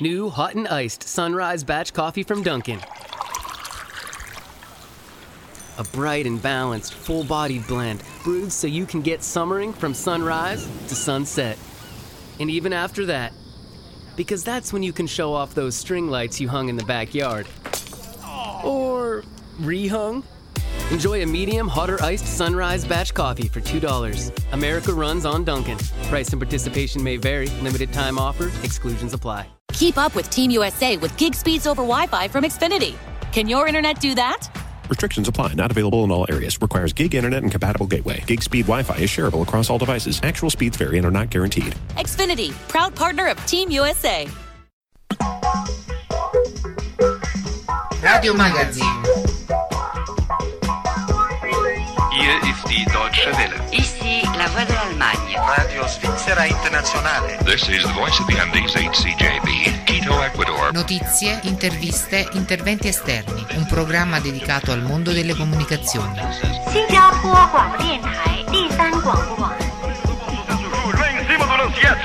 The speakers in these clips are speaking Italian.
New hot and iced sunrise batch coffee from Dunkin'. A bright and balanced, full bodied blend brewed so you can get summering from sunrise to sunset. And even after that, because that's when you can show off those string lights you hung in the backyard. Or rehung. Enjoy a medium, hotter iced sunrise batch coffee for $2. America runs on Duncan. Price and participation may vary. Limited time offer. Exclusions apply. Keep up with Team USA with gig speeds over Wi Fi from Xfinity. Can your internet do that? Restrictions apply. Not available in all areas. Requires gig internet and compatible gateway. Gig speed Wi-Fi is shareable across all devices. Actual speeds vary and are not guaranteed. Xfinity, proud partner of Team USA. Radio Magazine. Hier ist die Deutsche Welle. Andes, la voix de l'Allemagne. Radio Svizzera Internazionale. This is the voice of the Andes HCJB, Quito, Ecuador. Notizie, interviste, interventi esterni. Un programma dedicato al mondo delle comunicazioni.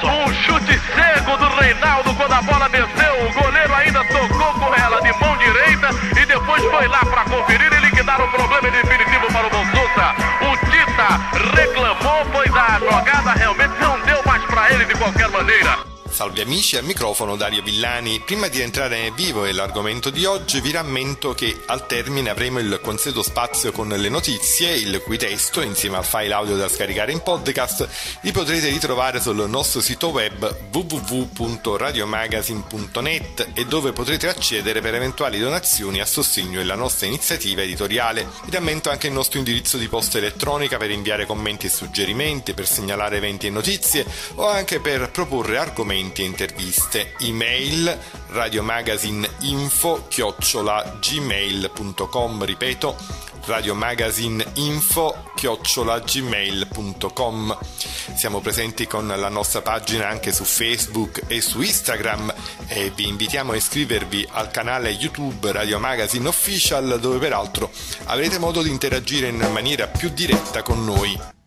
Um chute cego do Reinaldo quando a bola desceu. O goleiro ainda tocou com ela de mão direita e depois foi lá para conferir e liquidar o problema definitivo para o Bonsuta. O Tita reclamou. Pois a jogada realmente não deu mais para ele de qualquer maneira. Salve amici, al microfono Dario Villani. Prima di entrare nel vivo e l'argomento di oggi vi rammento che al termine avremo il consueto spazio con le notizie, il cui testo, insieme al file audio da scaricare in podcast, li potrete ritrovare sul nostro sito web www.radiomagazine.net e dove potrete accedere per eventuali donazioni a sostegno della nostra iniziativa editoriale. Vi rammento anche il nostro indirizzo di posta elettronica per inviare commenti e suggerimenti, per segnalare eventi e notizie o anche per proporre argomenti e interviste. Email radiomagazineinfo chiocciola gmail.com ripeto radiomagazineinfo chiocciola gmail.com siamo presenti con la nostra pagina anche su Facebook e su Instagram e vi invitiamo a iscrivervi al canale YouTube Radio Magazine Official dove peraltro avrete modo di interagire in maniera più diretta con noi.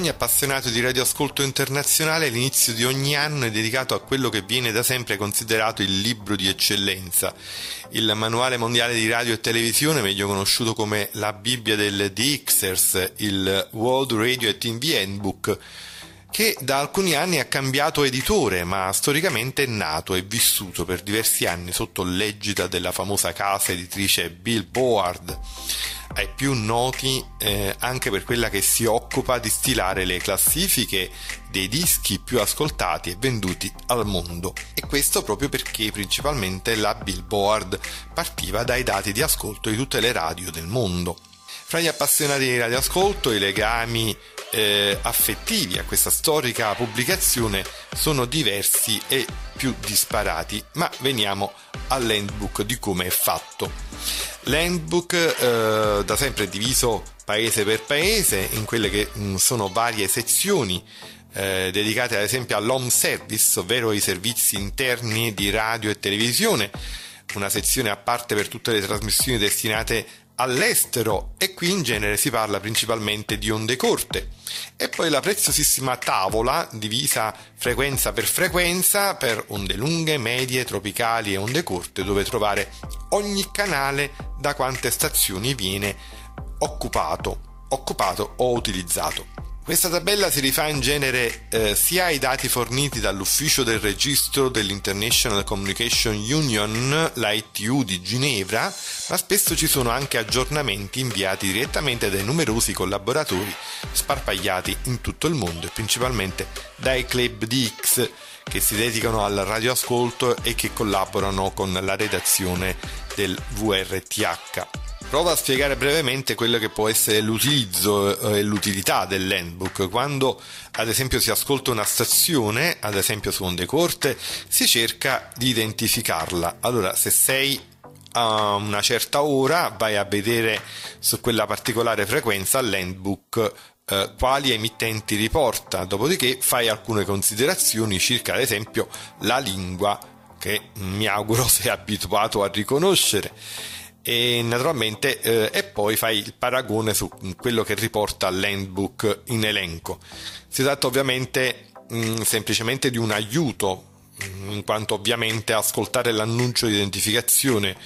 Ogni appassionato di radioascolto internazionale l'inizio di ogni anno è dedicato a quello che viene da sempre considerato il libro di eccellenza, il manuale mondiale di radio e televisione, meglio conosciuto come la Bibbia del DXers, il World Radio and TV Handbook, che da alcuni anni ha cambiato editore, ma storicamente è nato e vissuto per diversi anni sotto l'egida della famosa casa editrice Billboard ai più noti eh, anche per quella che si occupa di stilare le classifiche dei dischi più ascoltati e venduti al mondo. E questo proprio perché principalmente la Billboard partiva dai dati di ascolto di tutte le radio del mondo. Fra gli appassionati di radioascolto i legami eh, affettivi a questa storica pubblicazione sono diversi e più disparati, ma veniamo all'handbook di come è fatto. L'handbook eh, da sempre è diviso paese per paese in quelle che mh, sono varie sezioni eh, dedicate ad esempio all'home service, ovvero i servizi interni di radio e televisione, una sezione a parte per tutte le trasmissioni destinate all'estero e qui in genere si parla principalmente di onde corte e poi la preziosissima tavola divisa frequenza per frequenza per onde lunghe, medie, tropicali e onde corte dove trovare ogni canale da quante stazioni viene occupato, occupato o utilizzato. Questa tabella si rifà in genere eh, sia ai dati forniti dall'ufficio del registro dell'International Communication Union, l'ITU di Ginevra, ma spesso ci sono anche aggiornamenti inviati direttamente dai numerosi collaboratori sparpagliati in tutto il mondo e principalmente dai club DX che si dedicano al radioascolto e che collaborano con la redazione del VRTH. Prova a spiegare brevemente quello che può essere l'utilizzo e l'utilità dell'handbook. Quando ad esempio si ascolta una stazione, ad esempio su onde corte, si cerca di identificarla. Allora, se sei a una certa ora, vai a vedere su quella particolare frequenza l'handbook eh, quali emittenti riporta, dopodiché fai alcune considerazioni circa ad esempio la lingua che mi auguro sei abituato a riconoscere e naturalmente eh, e poi fai il paragone su quello che riporta l'handbook in elenco. Si tratta ovviamente mh, mm, semplicemente di un aiuto, mh, mm, in quanto ovviamente ascoltare l'annuncio di identificazione,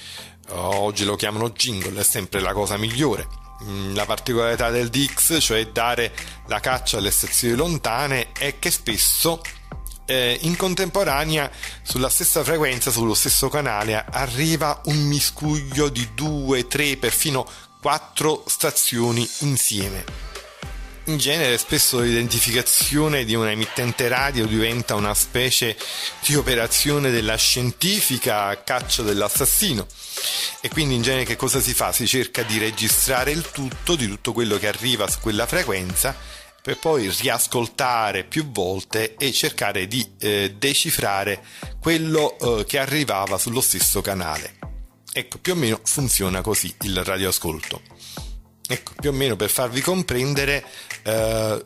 oggi lo chiamano jingle, è sempre la cosa migliore. Mm, la particolarità del Dix, cioè dare la caccia alle stazioni lontane, è che spesso eh, in contemporanea sulla stessa frequenza, sullo stesso canale, arriva un miscuglio di due, tre, perfino quattro stazioni insieme. In genere spesso l'identificazione di una emittente radio diventa una specie di operazione della scientifica a caccia dell'assassino e quindi in genere che cosa si fa? Si cerca di registrare il tutto, di tutto quello che arriva su quella frequenza per poi riascoltare più volte e cercare di eh, decifrare quello eh, che arrivava sullo stesso canale. Ecco, più o meno funziona così il radioascolto. Ecco, più o meno per farvi comprendere eh,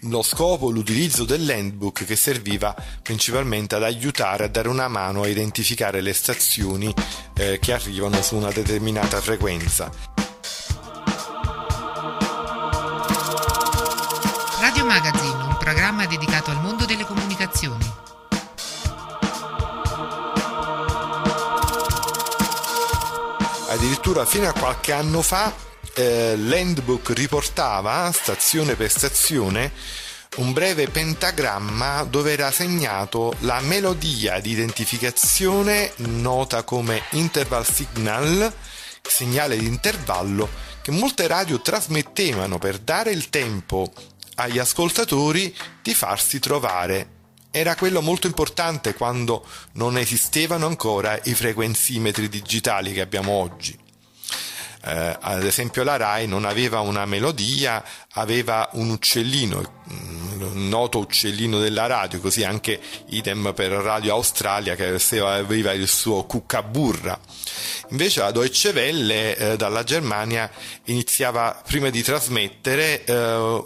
lo scopo, l'utilizzo dell'handbook che serviva principalmente ad aiutare a dare una mano a identificare le stazioni eh, che arrivano su una determinata frequenza Radio Magazine, un programma dedicato al mondo delle comunicazioni. Addirittura fino a qualche anno fa eh, l'handbook riportava stazione per stazione un breve pentagramma dove era segnato la melodia di identificazione nota come interval signal, segnale di intervallo, che molte radio trasmettevano per dare il tempo agli ascoltatori di farsi trovare. Era quello molto importante quando non esistevano ancora i frequenzimetri digitali che abbiamo oggi. Eh, ad esempio la RAI non aveva una melodia, aveva un uccellino, un noto uccellino della radio, così anche idem per Radio Australia che aveva il suo cuccaburra. Invece la Deutsche Welle eh, dalla Germania iniziava prima di trasmettere eh,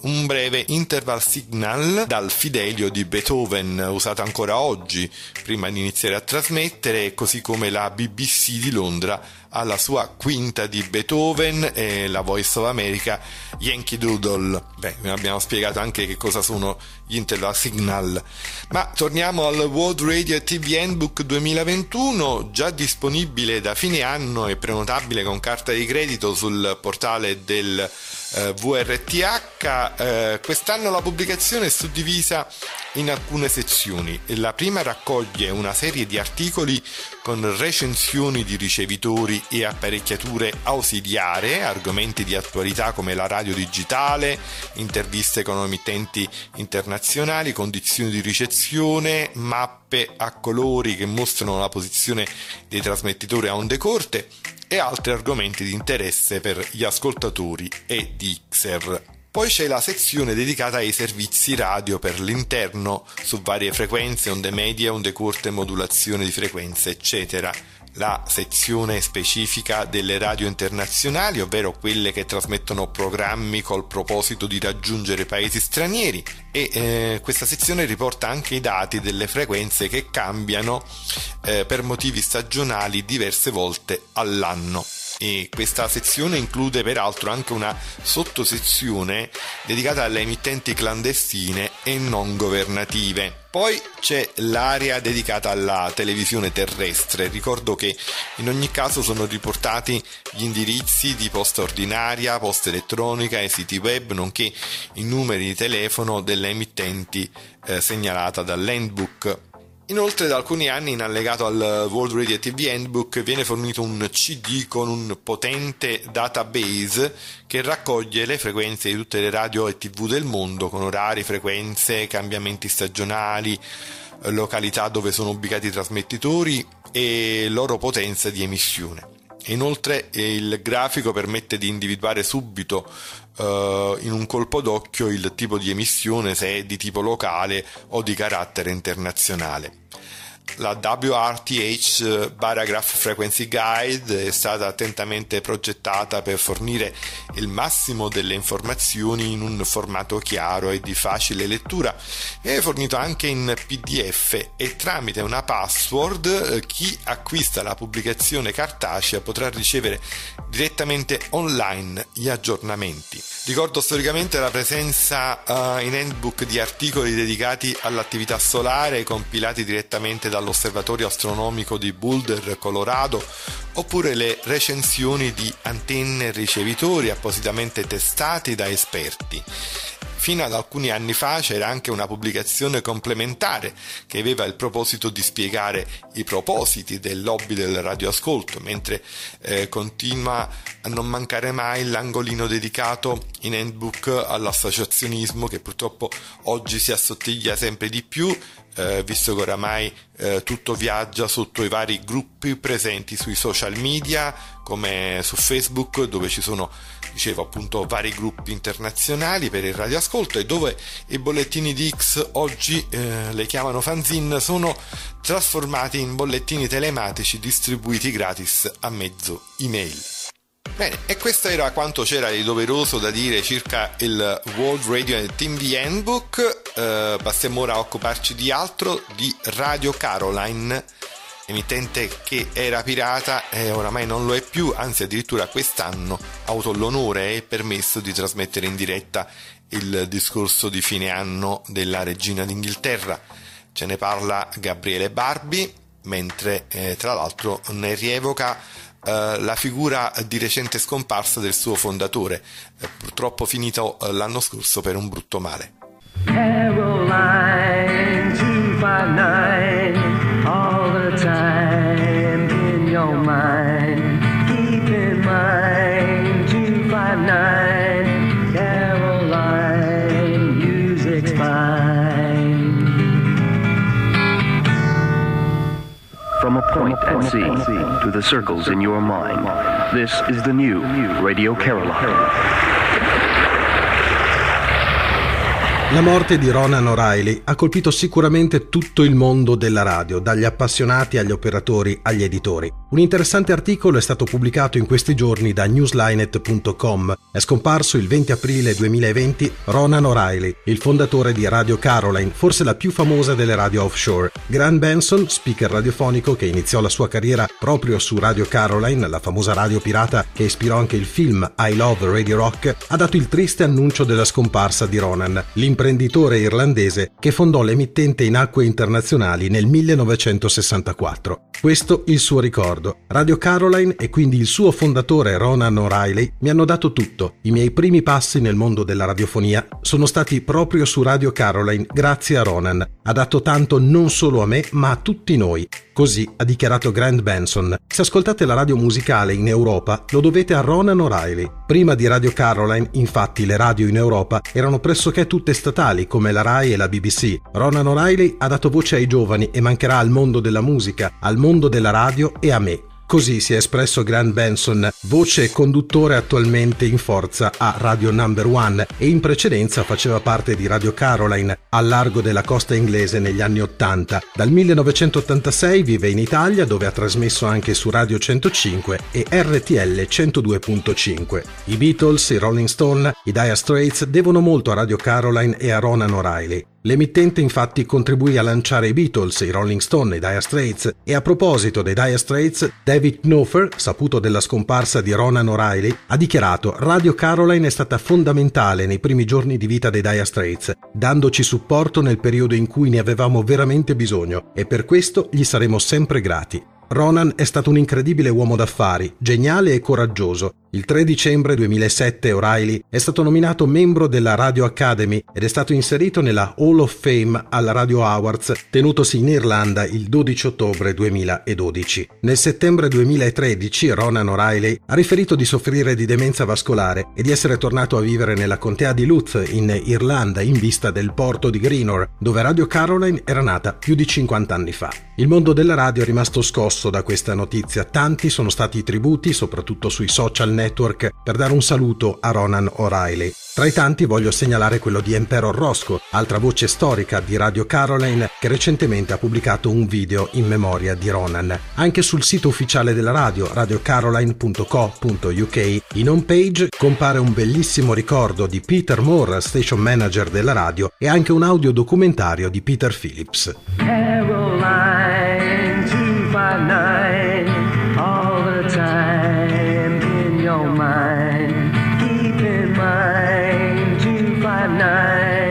un breve interval signal dal Fidelio di Beethoven usato ancora oggi prima di iniziare a trasmettere, così come la BBC di Londra alla sua quinta di Beethoven e la Voice of America Yankee Doodle. Beh, abbiamo spiegato anche che cosa sono gli interval signal. Ma torniamo al World Radio TV Handbook 2021, già disponibile da fine anno e prenotabile con carta di credito sul portale del eh, VRTH. Eh, quest'anno la pubblicazione è suddivisa in alcune sezioni. La prima raccoglie una serie di articoli con recensioni di ricevitori e apparecchiature ausiliare, argomenti di attualità come la radio digitale, interviste con emittenti internazionali, condizioni di ricezione, mappe a colori che mostrano la posizione dei trasmettitori a onde corte e altri argomenti di interesse per gli ascoltatori e di XER. Poi c'è la sezione dedicata ai servizi radio per l'interno su varie frequenze, onde medie, onde corte, modulazione di frequenze, eccetera. La sezione specifica delle radio internazionali, ovvero quelle che trasmettono programmi col proposito di raggiungere paesi stranieri. E eh, questa sezione riporta anche i dati delle frequenze che cambiano eh, per motivi stagionali diverse volte all'anno e questa sezione include peraltro anche una sottosezione dedicata alle emittenti clandestine e non governative. Poi c'è l'area dedicata alla televisione terrestre. Ricordo che in ogni caso sono riportati gli indirizzi di posta ordinaria, posta elettronica e siti web, nonché i numeri di telefono delle emittenti eh, segnalata dall'handbook Inoltre da alcuni anni in allegato al World Radio TV Handbook viene fornito un CD con un potente database che raccoglie le frequenze di tutte le radio e TV del mondo con orari, frequenze, cambiamenti stagionali, località dove sono ubicati i trasmettitori e loro potenza di emissione. Inoltre il grafico permette di individuare subito uh, in un colpo d'occhio il tipo di emissione se è di tipo locale o di carattere internazionale. La WRTH Barograph Frequency Guide è stata attentamente progettata per fornire il massimo delle informazioni in un formato chiaro e di facile lettura. È fornito anche in PDF e tramite una password eh, chi acquista la pubblicazione cartacea potrà ricevere direttamente online gli aggiornamenti. Ricordo storicamente la presenza uh, in handbook di articoli dedicati all'attività solare compilati direttamente dall'osservatorio astronomico di Boulder, Colorado, oppure le recensioni di antenne e ricevitori appositamente testati da esperti. Fino ad alcuni anni fa c'era anche una pubblicazione complementare che aveva il proposito di spiegare i propositi del lobby del radioascolto, mentre eh, continua a non mancare mai l'angolino dedicato in handbook all'associazionismo che purtroppo oggi si assottiglia sempre di più eh, visto che oramai eh, tutto viaggia sotto i vari gruppi presenti sui social media come su Facebook dove ci sono dicevo appunto vari gruppi internazionali per il radioascolto e dove i bollettini di X oggi eh, le chiamano fanzine sono trasformati in bollettini telematici distribuiti gratis a mezzo email. Bene, e questo era quanto c'era di doveroso da dire circa il World Radio and TV Handbook. Eh, passiamo ora a occuparci di altro, di Radio Caroline, emittente che era pirata e oramai non lo è più, anzi addirittura quest'anno ha avuto l'onore e il permesso di trasmettere in diretta il discorso di fine anno della regina d'Inghilterra. Ce ne parla Gabriele Barbi, mentre eh, tra l'altro ne rievoca Uh, la figura di recente scomparsa del suo fondatore, uh, purtroppo finito uh, l'anno scorso per un brutto male. Caroline From a point at sea to the circles in your mind, this is the new Radio Caroline. La morte di Ronan O'Reilly ha colpito sicuramente tutto il mondo della radio, dagli appassionati agli operatori agli editori. Un interessante articolo è stato pubblicato in questi giorni da newslinet.com. È scomparso il 20 aprile 2020 Ronan O'Reilly, il fondatore di Radio Caroline, forse la più famosa delle radio offshore. Grant Benson, speaker radiofonico che iniziò la sua carriera proprio su Radio Caroline, la famosa radio pirata che ispirò anche il film I Love Radio Rock, ha dato il triste annuncio della scomparsa di Ronan imprenditore irlandese che fondò l'emittente in acque internazionali nel 1964. Questo il suo ricordo. Radio Caroline e quindi il suo fondatore Ronan O'Reilly mi hanno dato tutto. I miei primi passi nel mondo della radiofonia sono stati proprio su Radio Caroline grazie a Ronan. Ha dato tanto non solo a me ma a tutti noi. Così ha dichiarato Grant Benson. Se ascoltate la radio musicale in Europa lo dovete a Ronan O'Reilly. Prima di Radio Caroline, infatti, le radio in Europa erano pressoché tutte statali come la RAI e la BBC. Ronan O'Reilly ha dato voce ai giovani e mancherà al mondo della musica, al mondo della radio e a me. Così si è espresso Grant Benson, voce e conduttore attualmente in forza a Radio Number One e in precedenza faceva parte di Radio Caroline al largo della costa inglese negli anni 80. Dal 1986 vive in Italia dove ha trasmesso anche su Radio 105 e RTL 102.5. I Beatles, i Rolling Stone, i Dire Straits devono molto a Radio Caroline e a Ronan O'Reilly. L'emittente infatti contribuì a lanciare i Beatles, i Rolling Stone e i Dire Straits e a proposito dei Dire Straits, David Knopfler, saputo della scomparsa di Ronan O'Reilly, ha dichiarato Radio Caroline è stata fondamentale nei primi giorni di vita dei Dire Straits, dandoci supporto nel periodo in cui ne avevamo veramente bisogno e per questo gli saremo sempre grati. Ronan è stato un incredibile uomo d'affari, geniale e coraggioso. Il 3 dicembre 2007 O'Reilly è stato nominato membro della Radio Academy ed è stato inserito nella Hall of Fame alla Radio Awards tenutosi in Irlanda il 12 ottobre 2012. Nel settembre 2013 Ronan O'Reilly ha riferito di soffrire di demenza vascolare e di essere tornato a vivere nella contea di Louth in Irlanda in vista del porto di Greenore, dove Radio Caroline era nata più di 50 anni fa. Il mondo della radio è rimasto scosso da questa notizia, tanti sono stati i tributi, soprattutto sui social Network per dare un saluto a Ronan O'Reilly. Tra i tanti voglio segnalare quello di Emperor Roscoe, altra voce storica di Radio Caroline che recentemente ha pubblicato un video in memoria di Ronan. Anche sul sito ufficiale della radio, radiocaroline.co.uk, in home page compare un bellissimo ricordo di Peter Moore, station manager della radio, e anche un audio documentario di Peter Phillips. night.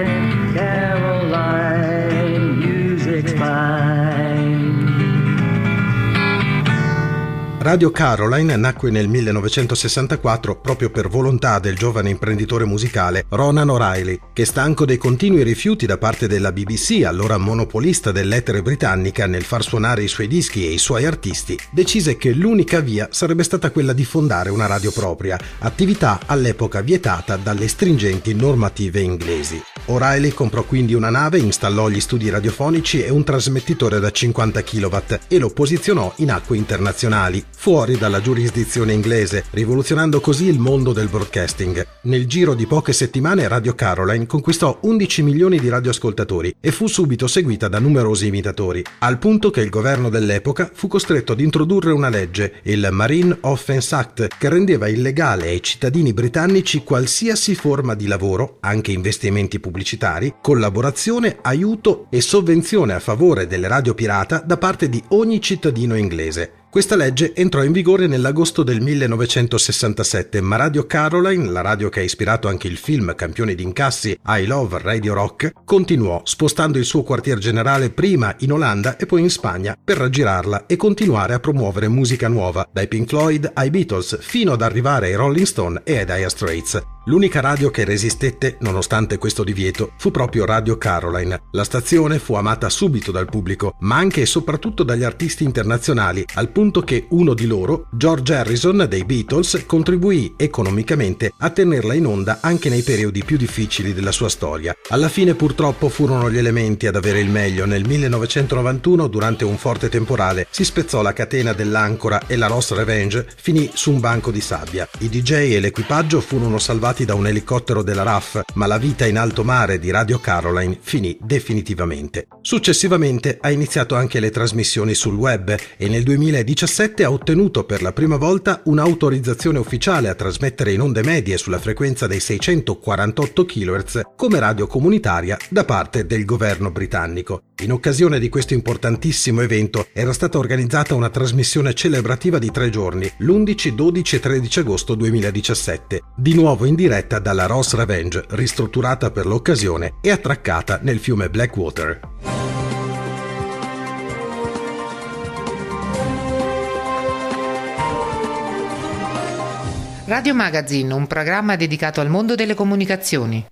Radio Caroline nacque nel 1964 proprio per volontà del giovane imprenditore musicale Ronan O'Reilly, che stanco dei continui rifiuti da parte della BBC, allora monopolista dell'etere britannica nel far suonare i suoi dischi e i suoi artisti, decise che l'unica via sarebbe stata quella di fondare una radio propria, attività all'epoca vietata dalle stringenti normative inglesi. O'Reilly comprò quindi una nave, installò gli studi radiofonici e un trasmettitore da 50 kW e lo posizionò in acque internazionali, fuori dalla giurisdizione inglese, rivoluzionando così il mondo del broadcasting. Nel giro di poche settimane Radio Caroline conquistò 11 milioni di radioascoltatori e fu subito seguita da numerosi imitatori, al punto che il governo dell'epoca fu costretto ad introdurre una legge, il Marine Offence Act, che rendeva illegale ai cittadini britannici qualsiasi forma di lavoro, anche investimenti pubblicitari, collaborazione, aiuto e sovvenzione a favore delle radio pirata da parte di ogni cittadino inglese. Questa legge entrò in vigore nell'agosto del 1967, ma Radio Caroline, la radio che ha ispirato anche il film Campioni d'incassi I Love Radio Rock, continuò spostando il suo quartier generale prima in Olanda e poi in Spagna per raggirarla e continuare a promuovere musica nuova, dai Pink Floyd ai Beatles, fino ad arrivare ai Rolling Stone e ai Dire Straits. L'unica radio che resistette, nonostante questo divieto, fu proprio Radio Caroline. La stazione fu amata subito dal pubblico, ma anche e soprattutto dagli artisti internazionali, al punto che uno di loro, George Harrison dei Beatles, contribuì economicamente a tenerla in onda anche nei periodi più difficili della sua storia. Alla fine purtroppo furono gli elementi ad avere il meglio. Nel 1991, durante un forte temporale, si spezzò la catena dell'ancora e la Ross Revenge finì su un banco di sabbia. I DJ e l'equipaggio furono salvati da un elicottero della RAF, ma la vita in alto mare di Radio Caroline finì definitivamente. Successivamente ha iniziato anche le trasmissioni sul web e nel 2017 ha ottenuto per la prima volta un'autorizzazione ufficiale a trasmettere in onde medie sulla frequenza dei 648 kHz come radio comunitaria da parte del governo britannico. In occasione di questo importantissimo evento era stata organizzata una trasmissione celebrativa di tre giorni, l'11, 12 e 13 agosto 2017, di nuovo in diretta dalla Ross Revenge, ristrutturata per l'occasione e attraccata nel fiume Blackwater. Radio Magazine, un programma dedicato al mondo delle comunicazioni.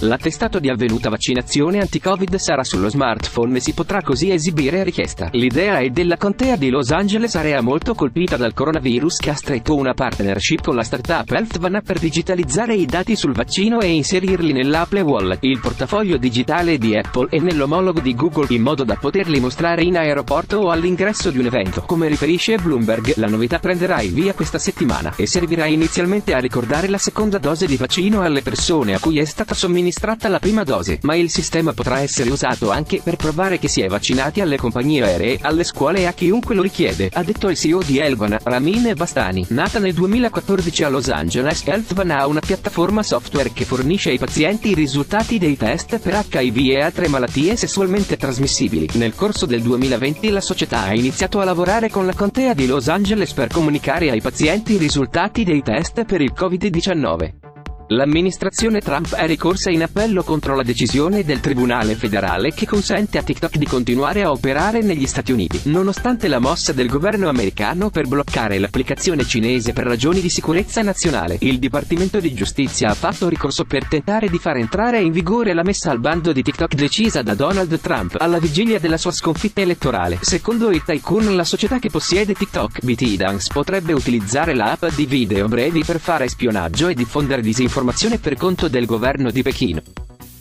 L'attestato di avvenuta vaccinazione anti-Covid sarà sullo smartphone e si potrà così esibire a richiesta. L'idea è della contea di Los Angeles, area molto colpita dal coronavirus, che ha stretto una partnership con la startup HealthVana per digitalizzare i dati sul vaccino e inserirli nell'Apple Wallet, il portafoglio digitale di Apple e nell'omologo di Google, in modo da poterli mostrare in aeroporto o all'ingresso di un evento. Come riferisce Bloomberg, la novità prenderà il via questa settimana e servirà inizialmente a ricordare la seconda dose di vaccino alle persone a cui è stata somministrata somministrata la prima dose, ma il sistema potrà essere usato anche per provare che si è vaccinati alle compagnie aeree, alle scuole e a chiunque lo richiede, ha detto il CEO di Elvan, Ramin Bastani. Nata nel 2014 a Los Angeles, Healthvan ha una piattaforma software che fornisce ai pazienti i risultati dei test per HIV e altre malattie sessualmente trasmissibili. Nel corso del 2020 la società ha iniziato a lavorare con la contea di Los Angeles per comunicare ai pazienti i risultati dei test per il Covid-19. L'amministrazione Trump è ricorsa in appello contro la decisione del Tribunale federale che consente a TikTok di continuare a operare negli Stati Uniti, nonostante la mossa del governo americano per bloccare l'applicazione cinese per ragioni di sicurezza nazionale. Il Dipartimento di Giustizia ha fatto ricorso per tentare di far entrare in vigore la messa al bando di TikTok decisa da Donald Trump alla vigilia della sua sconfitta elettorale. Secondo il tycoon, la società che possiede TikTok, BTDance, potrebbe utilizzare l'app di video brevi per fare spionaggio e diffondere disinformazione informazione per conto del governo di Pechino.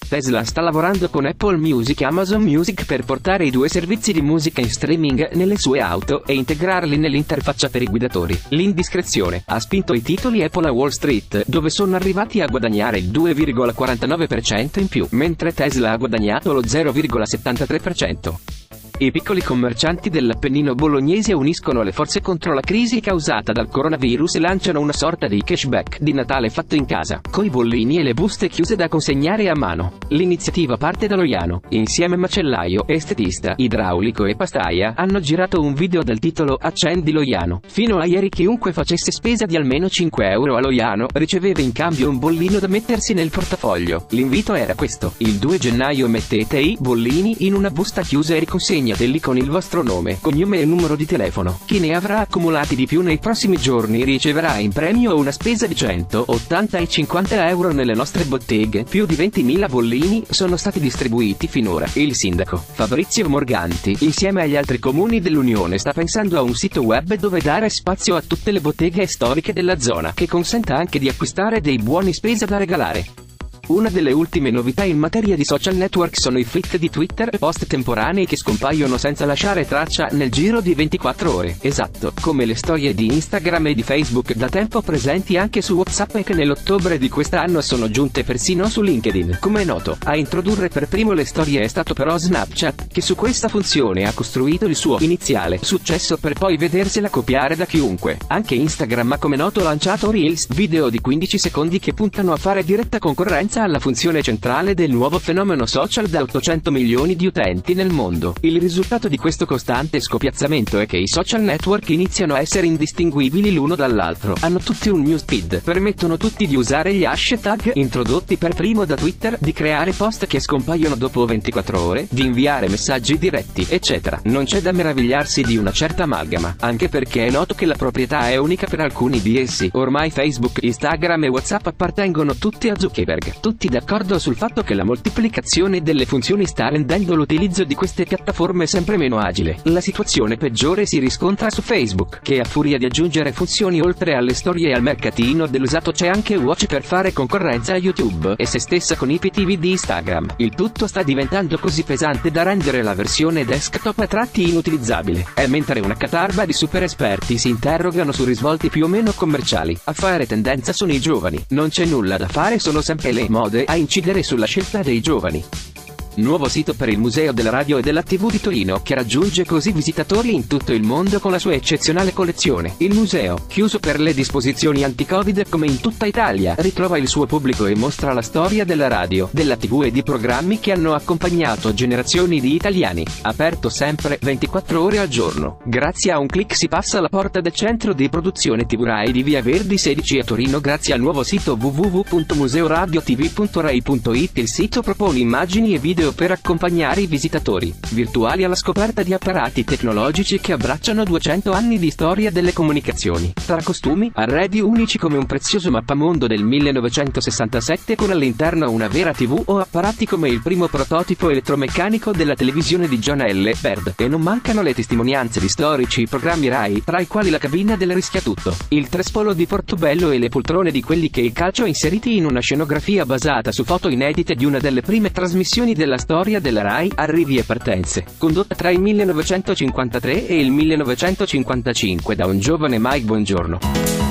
Tesla sta lavorando con Apple Music e Amazon Music per portare i due servizi di musica in streaming nelle sue auto e integrarli nell'interfaccia per i guidatori. L'indiscrezione ha spinto i titoli Apple a Wall Street, dove sono arrivati a guadagnare il 2,49% in più, mentre Tesla ha guadagnato lo 0,73%. I piccoli commercianti dell'Appennino bolognese uniscono le forze contro la crisi causata dal coronavirus e lanciano una sorta di cashback di Natale fatto in casa, coi bollini e le buste chiuse da consegnare a mano. L'iniziativa parte da Loiano, insieme macellaio, estetista, idraulico e pastaia, hanno girato un video dal titolo Accendi Loiano. Fino a ieri chiunque facesse spesa di almeno 5 euro a Loiano riceveva in cambio un bollino da mettersi nel portafoglio. L'invito era questo. Il 2 gennaio mettete i bollini in una busta chiusa e riconsegnateli con il vostro nome, cognome e numero di telefono. Chi ne avrà accumulati di più nei prossimi giorni riceverà in premio una spesa di 100, 80 e 50 euro nelle nostre botteghe. Più di 20.000 bollini sono stati distribuiti finora. Il sindaco, Fabrizio Morganti, insieme agli altri comuni dell'Unione sta pensando a un sito web dove dare spazio a tutte le botteghe storiche della zona, che consenta anche di acquistare dei buoni spesa da regalare. Una delle ultime novità in materia di social network sono i feed di Twitter, post temporanei che scompaiono senza lasciare traccia nel giro di 24 ore. Esatto, come le storie di Instagram e di Facebook da tempo presenti anche su WhatsApp e che nell'ottobre di quest'anno sono giunte persino su LinkedIn. Come è noto, a introdurre per primo le storie è stato però Snapchat, che su questa funzione ha costruito il suo iniziale successo per poi vedersela copiare da chiunque. Anche Instagram ha come noto lanciato Reels, video di 15 secondi che puntano a fare diretta concorrenza alla funzione centrale del nuovo fenomeno social da 800 milioni di utenti nel mondo. Il risultato di questo costante scopiazzamento è che i social network iniziano a essere indistinguibili l'uno dall'altro. Hanno tutti un newsfeed, permettono tutti di usare gli hashtag introdotti per primo da Twitter, di creare post che scompaiono dopo 24 ore, di inviare messaggi diretti, eccetera. Non c'è da meravigliarsi di una certa amalgama, anche perché è noto che la proprietà è unica per alcuni di essi. Ormai Facebook, Instagram e WhatsApp appartengono tutti a Zuckerberg tutti d'accordo sul fatto che la moltiplicazione delle funzioni sta rendendo l'utilizzo di queste piattaforme sempre meno agile. La situazione peggiore si riscontra su Facebook, che a furia di aggiungere funzioni oltre alle storie e al mercatino dell'usato c'è anche Watch per fare concorrenza a YouTube e se stessa con i PTV di Instagram. Il tutto sta diventando così pesante da rendere la versione desktop a tratti inutilizzabile. È mentre una catarba di super esperti si interrogano su risvolti più o meno commerciali. A fare tendenza sono i giovani. Non c'è nulla da fare, sono sempre le mode a incidere sulla scelta dei giovani. Nuovo sito per il Museo della Radio e della TV di Torino, che raggiunge così visitatori in tutto il mondo con la sua eccezionale collezione. Il museo, chiuso per le disposizioni anti-Covid come in tutta Italia, ritrova il suo pubblico e mostra la storia della radio, della TV e di programmi che hanno accompagnato generazioni di italiani. Aperto sempre 24 ore al giorno. Grazie a un clic si passa alla porta del centro di produzione TV Rai di Via Verdi 16 a Torino grazie al nuovo sito www.museoradiotv.rai.it. Il sito propone immagini e video per accompagnare i visitatori, virtuali alla scoperta di apparati tecnologici che abbracciano 200 anni di storia delle comunicazioni, tra costumi, arredi unici come un prezioso mappamondo del 1967 con all'interno una vera TV o apparati come il primo prototipo elettromeccanico della televisione di John L. Baird, e non mancano le testimonianze di storici programmi RAI, tra i quali la cabina del Rischiatutto, il Trespolo di Portobello e le poltrone di quelli che il calcio inseriti in una scenografia basata su foto inedite di una delle prime trasmissioni della storia della RAI, Arrivi e partenze, condotta tra il 1953 e il 1955 da un giovane Mike Buongiorno.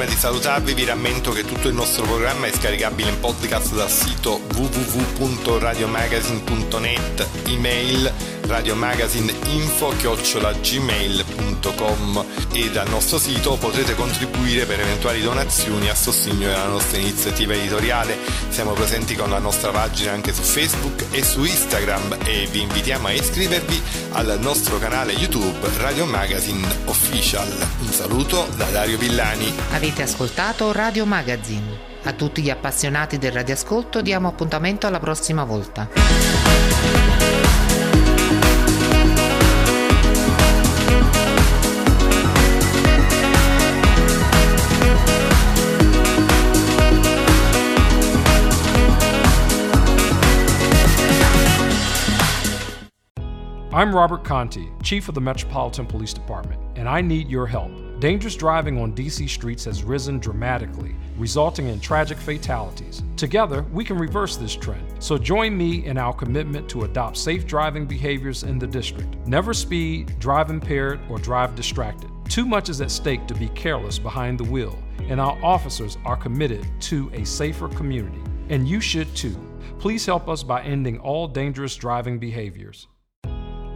Prima di salutarvi vi rammento che tutto il nostro programma è scaricabile in podcast dal sito www.radiomagazine.net, email radiomagazineinfo-gmail.com e dal nostro sito potrete contribuire per eventuali donazioni a sostegno della nostra iniziativa editoriale. Siamo presenti con la nostra pagina anche su Facebook e su Instagram e vi invitiamo a iscrivervi al nostro canale YouTube Radio Magazine Official. Un saluto da Dario Villani. Avete ascoltato Radio Magazine. A tutti gli appassionati del radiascolto diamo appuntamento alla prossima volta. I'm Robert Conti, Chief of the Metropolitan Police Department, and I need your help. Dangerous driving on DC streets has risen dramatically, resulting in tragic fatalities. Together, we can reverse this trend. So join me in our commitment to adopt safe driving behaviors in the district. Never speed, drive impaired, or drive distracted. Too much is at stake to be careless behind the wheel, and our officers are committed to a safer community. And you should too. Please help us by ending all dangerous driving behaviors.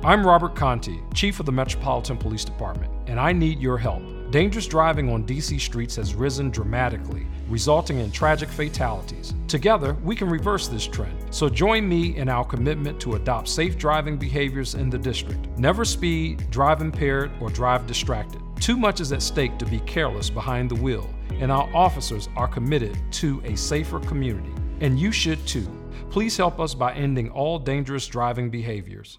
I'm Robert Conti, Chief of the Metropolitan Police Department, and I need your help. Dangerous driving on DC streets has risen dramatically, resulting in tragic fatalities. Together, we can reverse this trend. So join me in our commitment to adopt safe driving behaviors in the district. Never speed, drive impaired, or drive distracted. Too much is at stake to be careless behind the wheel, and our officers are committed to a safer community. And you should too. Please help us by ending all dangerous driving behaviors.